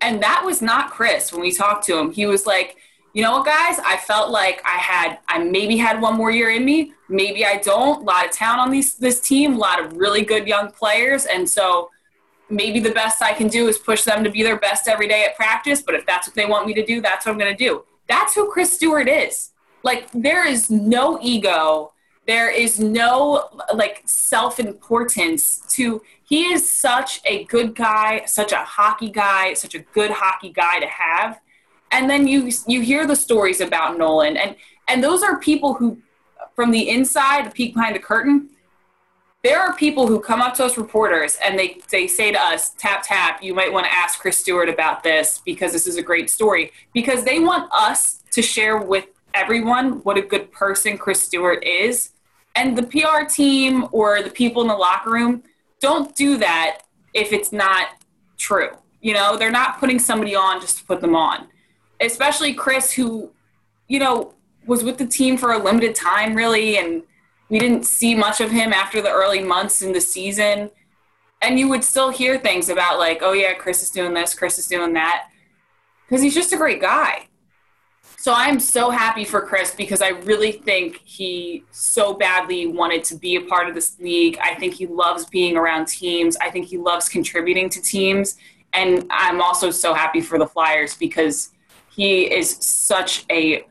And that was not Chris when we talked to him. He was like, you know what, guys? I felt like I had, I maybe had one more year in me. Maybe I don't. A lot of talent on these, this team, a lot of really good young players. And so maybe the best I can do is push them to be their best every day at practice. But if that's what they want me to do, that's what I'm going to do. That's who Chris Stewart is. Like, there is no ego. There is no like self importance to, he is such a good guy, such a hockey guy, such a good hockey guy to have and then you you hear the stories about Nolan, and and those are people who, from the inside, the peek behind the curtain. There are people who come up to us reporters and they, they say to us, tap, tap, you might want to ask Chris Stewart about this because this is a great story. Because they want us to share with everyone what a good person Chris Stewart is. And the PR team or the people in the locker room don't do that if it's not true. You know, they're not putting somebody on just to put them on especially Chris, who, you know, was with the team for a limited time, really, and we didn't see much of him after the early months in the season. And you would still hear things about, like, oh, yeah, Chris is doing this, Chris is doing that, because he's just a great guy. So I'm so happy for Chris because I really think he so badly wanted to be a part of this league. I think he loves being around teams. I think he loves contributing to teams. And I'm also so happy for the Flyers because he is such a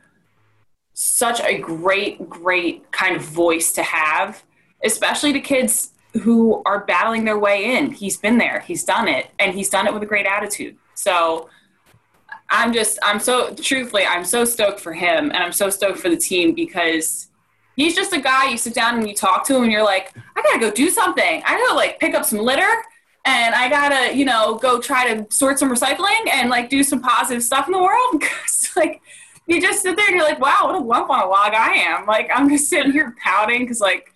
such a great great kind of voice to have especially to kids who are battling their way in he's been there he's done it and he's done it with a great attitude so i'm just i'm so truthfully i'm so stoked for him and i'm so stoked for the team because he's just a guy you sit down and you talk to him and you're like i gotta go do something i gotta like pick up some litter and I gotta, you know, go try to sort some recycling and like do some positive stuff in the world <laughs> because like you just sit there and you're like, wow, what a lump on a log I am. Like I'm just sitting here pouting because like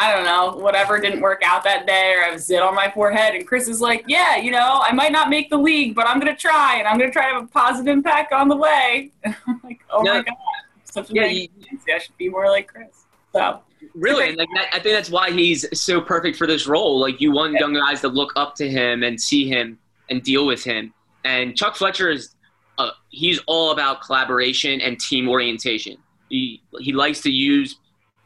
I don't know, whatever didn't work out that day or I have zit on my forehead. And Chris is like, yeah, you know, I might not make the league, but I'm gonna try and I'm gonna try to have a positive impact on the way. And <laughs> I'm like, oh yeah. my god, such a yeah, you, I should be more like Chris. So really like that, i think that's why he's so perfect for this role like you want young guys to look up to him and see him and deal with him and chuck fletcher is uh, he's all about collaboration and team orientation he he likes to use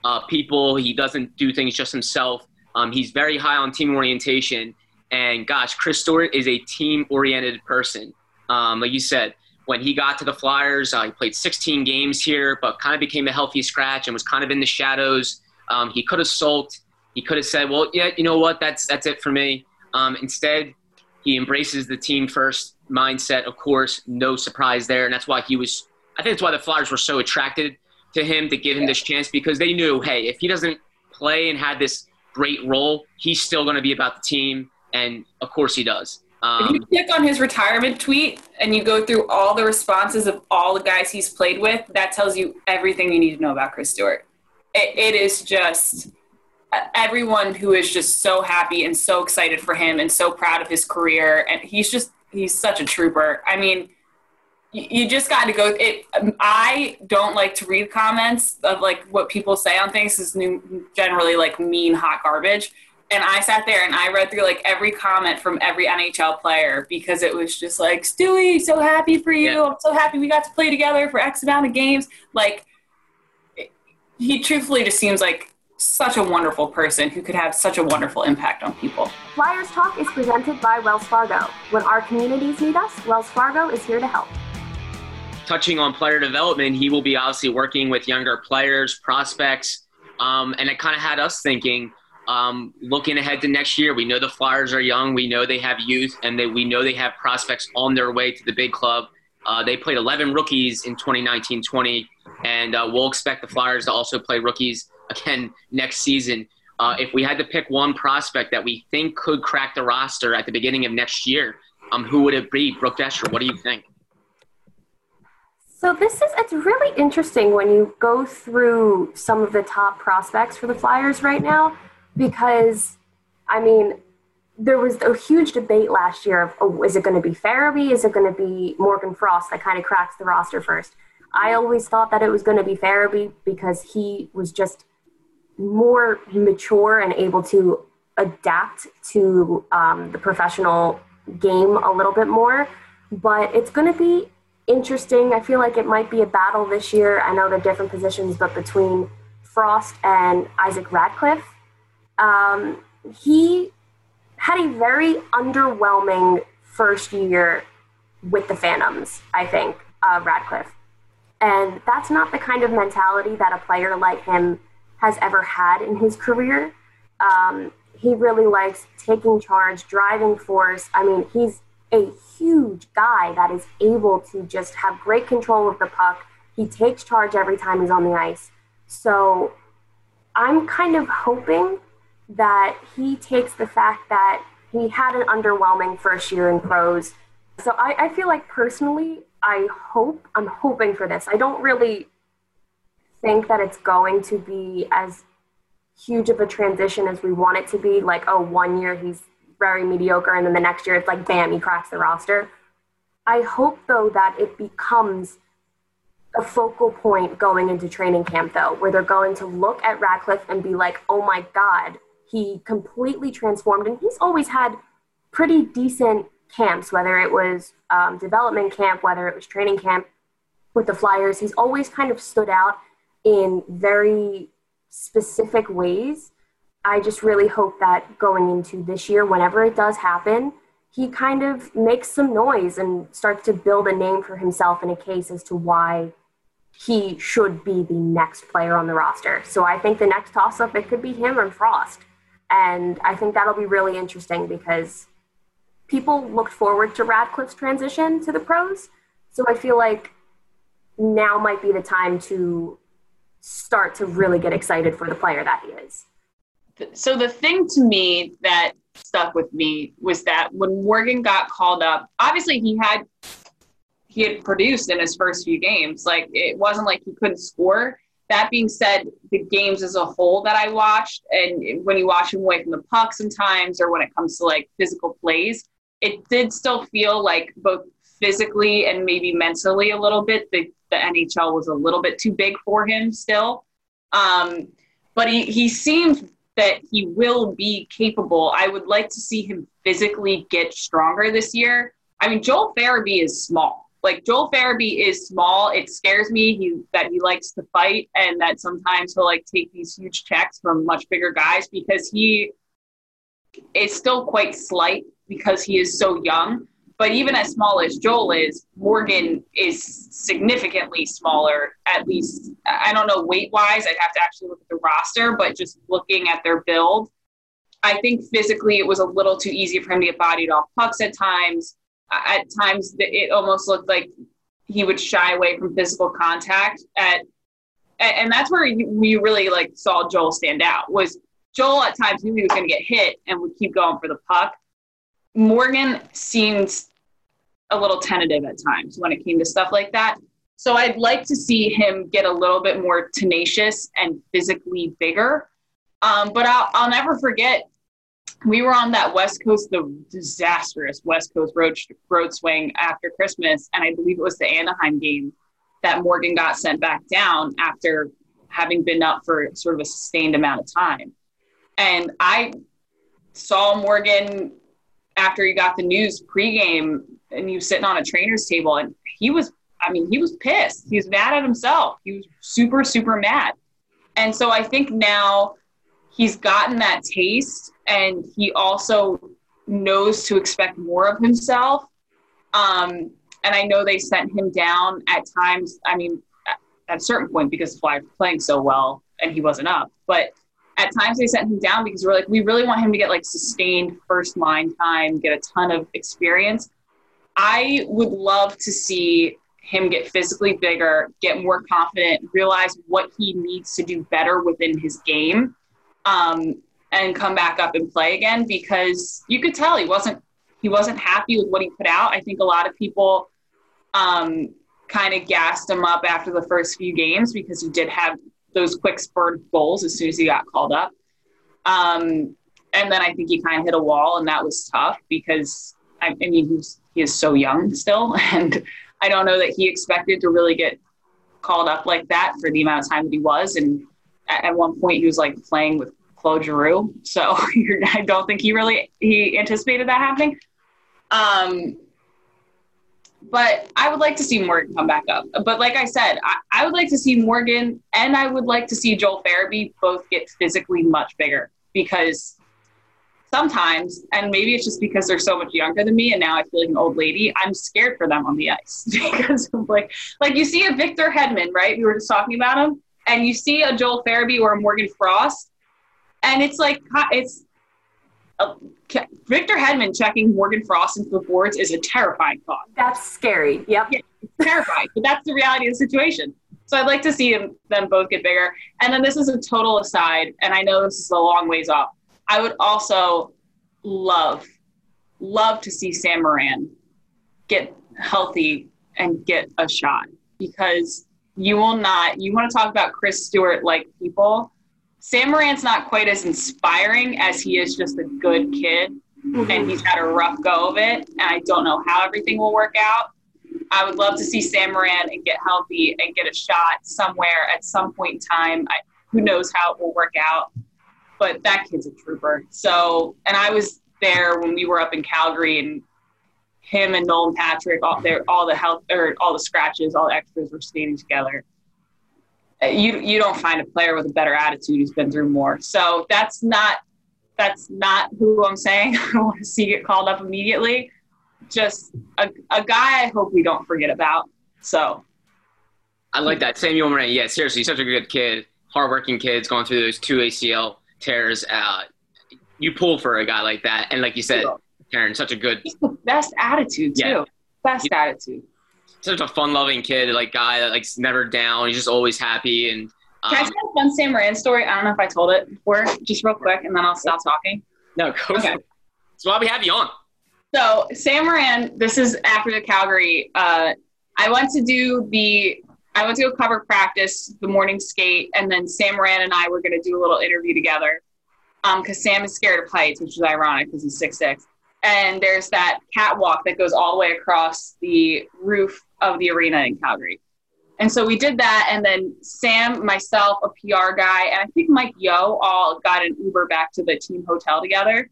uh, people he doesn't do things just himself um, he's very high on team orientation and gosh chris stewart is a team oriented person um, like you said when he got to the Flyers, uh, he played 16 games here, but kind of became a healthy scratch and was kind of in the shadows. Um, he could have sulked. He could have said, "Well, yeah, you know what? That's that's it for me." Um, instead, he embraces the team first mindset. Of course, no surprise there, and that's why he was. I think that's why the Flyers were so attracted to him to give him this chance because they knew, hey, if he doesn't play and have this great role, he's still going to be about the team, and of course he does. Um, if you click on his retirement tweet and you go through all the responses of all the guys he's played with, that tells you everything you need to know about Chris Stewart. It, it is just everyone who is just so happy and so excited for him and so proud of his career and he's just he's such a trooper. I mean you just got to go it i don't like to read comments of like what people say on things is generally like mean hot garbage and i sat there and i read through like every comment from every nhl player because it was just like stewie so happy for you yeah. i'm so happy we got to play together for x amount of games like he truthfully just seems like such a wonderful person who could have such a wonderful impact on people. Flyers Talk is presented by Wells Fargo. When our communities need us, Wells Fargo is here to help. Touching on player development, he will be obviously working with younger players, prospects, um, and it kind of had us thinking. Um, looking ahead to next year, we know the Flyers are young. We know they have youth, and they, we know they have prospects on their way to the big club. Uh, they played 11 rookies in 2019-20 and uh, we'll expect the Flyers to also play rookies again <laughs> next season. Uh, if we had to pick one prospect that we think could crack the roster at the beginning of next year, um, who would it be? Brooke Destra, what do you think? So this is it's really interesting when you go through some of the top prospects for the Flyers right now because I mean there was a huge debate last year of oh, is it going to be Farabee? Is it going to be Morgan Frost that kind of cracks the roster first? I always thought that it was going to be Farabee because he was just more mature and able to adapt to um, the professional game a little bit more. But it's going to be interesting. I feel like it might be a battle this year. I know they're different positions, but between Frost and Isaac Ratcliffe, um, he had a very underwhelming first year with the Phantoms, I think, uh, Ratcliffe. And that's not the kind of mentality that a player like him has ever had in his career. Um, he really likes taking charge, driving force. I mean, he's a huge guy that is able to just have great control of the puck. He takes charge every time he's on the ice. So I'm kind of hoping that he takes the fact that he had an underwhelming first year in pros. So I, I feel like personally, I hope, I'm hoping for this. I don't really think that it's going to be as huge of a transition as we want it to be. Like, oh, one year he's very mediocre, and then the next year it's like, bam, he cracks the roster. I hope, though, that it becomes a focal point going into training camp, though, where they're going to look at Ratcliffe and be like, oh my God, he completely transformed. And he's always had pretty decent camps, whether it was um, development camp, whether it was training camp with the Flyers. He's always kind of stood out in very specific ways I just really hope that going into this year, whenever it does happen, he kind of makes some noise and starts to build a name for himself in a case as to why he should be the next player on the roster. So I think the next toss up, it could be him or Frost. And I think that'll be really interesting because people looked forward to Ratcliffe's transition to the pros. So I feel like now might be the time to start to really get excited for the player that he is so the thing to me that stuck with me was that when Morgan got called up, obviously he had he had produced in his first few games. Like it wasn't like he couldn't score. That being said, the games as a whole that I watched, and when you watch him away from the puck sometimes, or when it comes to like physical plays, it did still feel like both physically and maybe mentally a little bit the, the NHL was a little bit too big for him still. Um, but he, he seemed that he will be capable. I would like to see him physically get stronger this year. I mean, Joel Farabee is small. Like Joel Farabee is small. It scares me he, that he likes to fight and that sometimes he'll like take these huge checks from much bigger guys because he is still quite slight because he is so young. But even as small as Joel is, Morgan is significantly smaller, at least, I don't know weight wise. I'd have to actually look at the roster, but just looking at their build, I think physically it was a little too easy for him to get bodied off pucks at times. At times, it almost looked like he would shy away from physical contact. At and that's where we really like saw Joel stand out. Was Joel at times knew he was going to get hit and would keep going for the puck, Morgan seemed a little tentative at times when it came to stuff like that. So I'd like to see him get a little bit more tenacious and physically bigger. Um, but I'll, I'll never forget we were on that West Coast, the disastrous West Coast road, road swing after Christmas, and I believe it was the Anaheim game that Morgan got sent back down after having been up for sort of a sustained amount of time. And I saw Morgan after he got the news pregame and was sitting on a trainer's table and he was I mean, he was pissed. He was mad at himself. He was super, super mad. And so I think now he's gotten that taste and he also knows to expect more of himself. Um, and I know they sent him down at times. I mean, at a certain point because Flyers were playing so well and he wasn't up. But at times they sent him down because we're like, we really want him to get like sustained first line time, get a ton of experience. I would love to see him get physically bigger, get more confident, realize what he needs to do better within his game. um, and come back up and play again because you could tell he wasn't he wasn't happy with what he put out. I think a lot of people um, kind of gassed him up after the first few games because he did have those quick spurt goals as soon as he got called up. Um, and then I think he kind of hit a wall, and that was tough because I, I mean he's he is so young still, <laughs> and I don't know that he expected to really get called up like that for the amount of time that he was. And at, one point, he was like playing with Claude Giroux, so <laughs> I don't think he really he anticipated that happening. Um, but I would like to see Morgan come back up. But like I said, I, I, would like to see Morgan and I would like to see Joel Farabee both get physically much bigger because sometimes, and maybe it's just because they're so much younger than me and now I feel like an old lady, I'm scared for them on the ice <laughs> because of like like you see a Victor Hedman, right? We were just talking about him, and you see a Joel Farabee or a Morgan Frost, and it's like it's uh, Victor Hedman checking Morgan Frost into the boards is a terrifying thought. That's scary. Yep. Yeah, terrifying. but that's the reality of the situation. So I'd like to see them, them both get bigger. And then this is a total aside, and I know this is a long ways off. I would also love, love to see Sam Morin get healthy and get a shot because you will not, you want to talk about Chris Stewart like people Sam Morin's not quite as inspiring as he is just a good kid, mm-hmm. and he's had a rough go of it. And I don't know how everything will work out. I would love to see Sam Morin and get healthy and get a shot somewhere at some point in time. I, who knows how it will work out, but that kid's a trooper. So, and I was there when we were up in Calgary, and him and Nolan Patrick, all their all the health or all the scratches, all the extras were skating together uh, you you don't find a player with a better attitude who's been through more. So that's not that's not who I'm saying <laughs> I want to see get called up immediately. Just a, a guy I hope we don't forget about. So I like that. Samuel Morin, yeah, seriously, he's such a good kid, hardworking kid, going through those two ACL tears. out. you pull for a guy like that, and like you said, Taryn, such a good, He's the best attitude too. Yeah. Best yeah. attitude such a fun-loving kid, like guy that like's never down. He's just always happy. And um, can I um, tell a fun Sam Morin story? I don't know if I told it before, just real quick, and then I'll stop talking. No, go okay. That's why we have you on. So Sam Morin, this is after the Calgary. Uh, I went to do the. I went to a cover practice, the morning skate, and then Sam Morin and I were going to do a little interview together. Um, because Sam is scared of heights, which is ironic because he's six six and there's that catwalk that goes all the way across the roof of the arena in Calgary. And so we did that, and then Sam, myself, a PR guy, and I think Mike Yeo all got an Uber back to the team hotel together.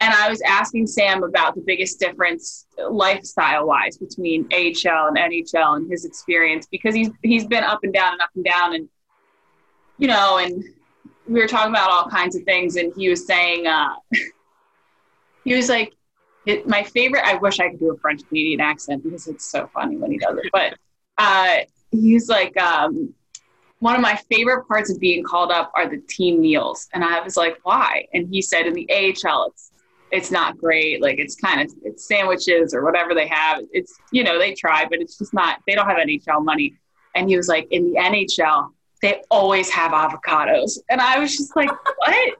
And I was asking Sam about the biggest difference lifestyle wise between AHL and NHL and his experience because he's he's been up and down and up and down and you know and we were talking about all kinds of things and he was saying uh, <laughs> he was like my favorite, I wish I could do a French Canadian accent because it's so funny when he does it. But <laughs> uh, he's like, um, one of my favorite parts of being called up are the team meals. And I was like, why? And he said, in the AHL, it's, it's not great. Like it's kind of, it's sandwiches or whatever they have. It's, you know, they try, but it's just not, they don't have NHL money. And he was like, in the NHL, they always have avocados. And I was just like, <laughs> what?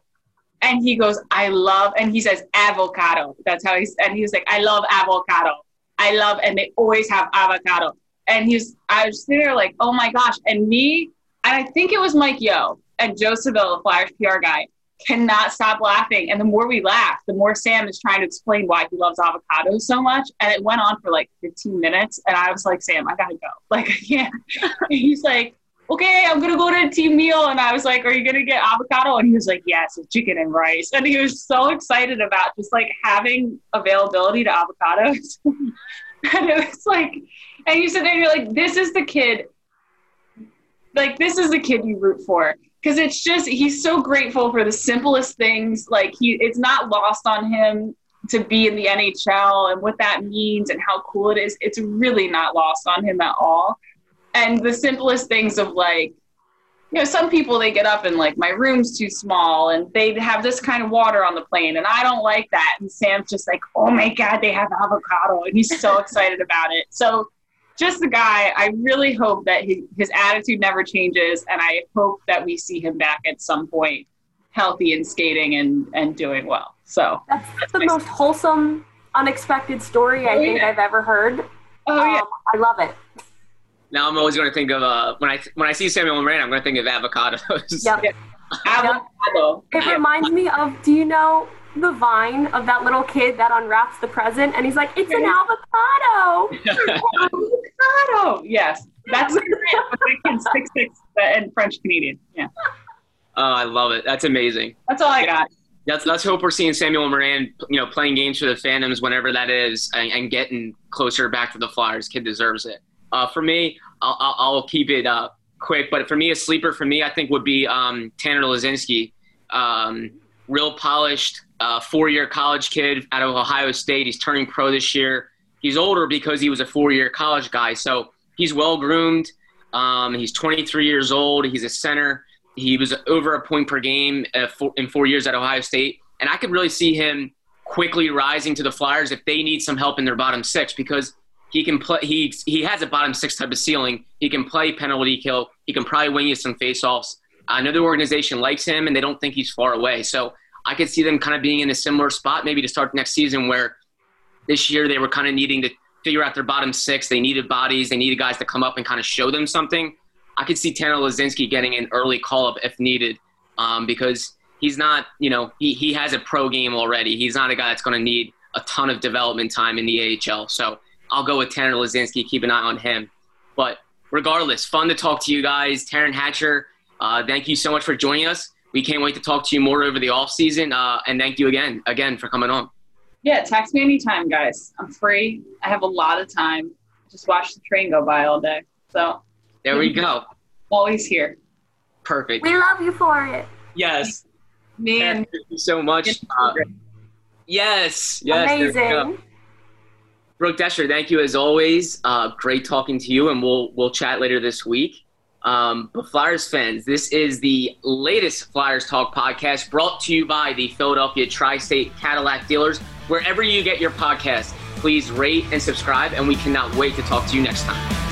And he goes, I love, and he says avocado. That's how he's, and he was like, I love avocado. I love, and they always have avocado. And he's, I was sitting there like, oh my gosh. And me, and I think it was Mike Yeo and Joe Siville, the Flyers PR guy, cannot stop laughing. And the more we laugh, the more Sam is trying to explain why he loves avocados so much. And it went on for like 15 minutes. And I was like, Sam, I gotta go. <laughs> Like, I can't. <laughs> he's like, okay, I'm gonna go to a team meal. And I was like, are you gonna get avocado? And he was like, yes, with chicken and rice. And he was so excited about just like having availability to avocados. <laughs> and it was like, and you sit there and you're like, this is the kid, like, this is the kid you root for. Cause it's just, he's so grateful for the simplest things. Like, he, it's not lost on him to be in the NHL and what that means and how cool it is. It's really not lost on him at all and the simplest things of like you know some people they get up and like my room's too small and they have this kind of water on the plane and i don't like that and sam's just like oh my god they have avocado and he's so <laughs> excited about it so just the guy i really hope that his, his attitude never changes and i hope that we see him back at some point healthy and skating and and doing well. So that's, that's the most wholesome, unexpected story I oh, think yeah. I've ever heard. Oh um, yeah, I love it. Now I'm always going to think of uh, when I when I see Samuel Morin, I'm going to think of avocados. Yep. <laughs> Avocado. It reminds me of. Do you know the vine of that little kid that unwraps the present, and he's like, "It's an avocado." avocado. Yes, that's the kid six six and French Canadian. Yeah. Oh, I love it. That's amazing. That's all I got. Let's, let's hope we're seeing Samuel Morin, you know, playing games for the Phantoms whenever that is, and, and getting closer back to the Flyers. Kid deserves it. Uh, for me, I'll, I'll, I'll keep it uh, quick, but for me, a sleeper for me, I think would be um, Tanner Laczynski. Um, real polished, uh, four-year college kid out of Ohio State. He's turning pro this year. He's older because he was a four-year college guy, so he's well groomed. Um, he's 23 years old. He's a center. He was over a point per game uh, in four years at Ohio State, and I could really see him quickly rising to the Flyers if they need some help in their bottom six because he can play. He he has a bottom six type of ceiling. He can play penalty kill. He can probably win you some faceoffs. I know the organization likes him, and they don't think he's far away. So I could see them kind of being in a similar spot, maybe to start next season, where this year they were kind of needing to figure out their bottom six. They needed bodies. They needed guys to come up and kind of show them something. I could see Tanner Laczynski getting an early call up if needed, um, because he's not, you know, he, he has a pro game already. He's not a guy that's going to need a ton of development time in the AHL. So I'll go with Tanner Laczynski. Keep an eye on him. But regardless, fun to talk to you guys. Taryn Hatcher, uh, thank you so much for joining us. We can't wait to talk to you more over the off season. Uh, and thank you again, again for coming on. Yeah, text me anytime, guys. I'm free. I have a lot of time. Just watch the train go by all day. So there we go. Always here. Perfect. We love you for it. Yes. Man, thank you so much. Uh, yes. Yes. Amazing. Brooke Destra, thank you as always. Uh, great talking to you, and we'll we'll chat later this week. Um, but Flyers fans, this is the latest Flyers Talk podcast brought to you by the Philadelphia Tri-State Cadillac dealers. Wherever you get your podcast, please rate and subscribe, and we cannot wait to talk to you next time.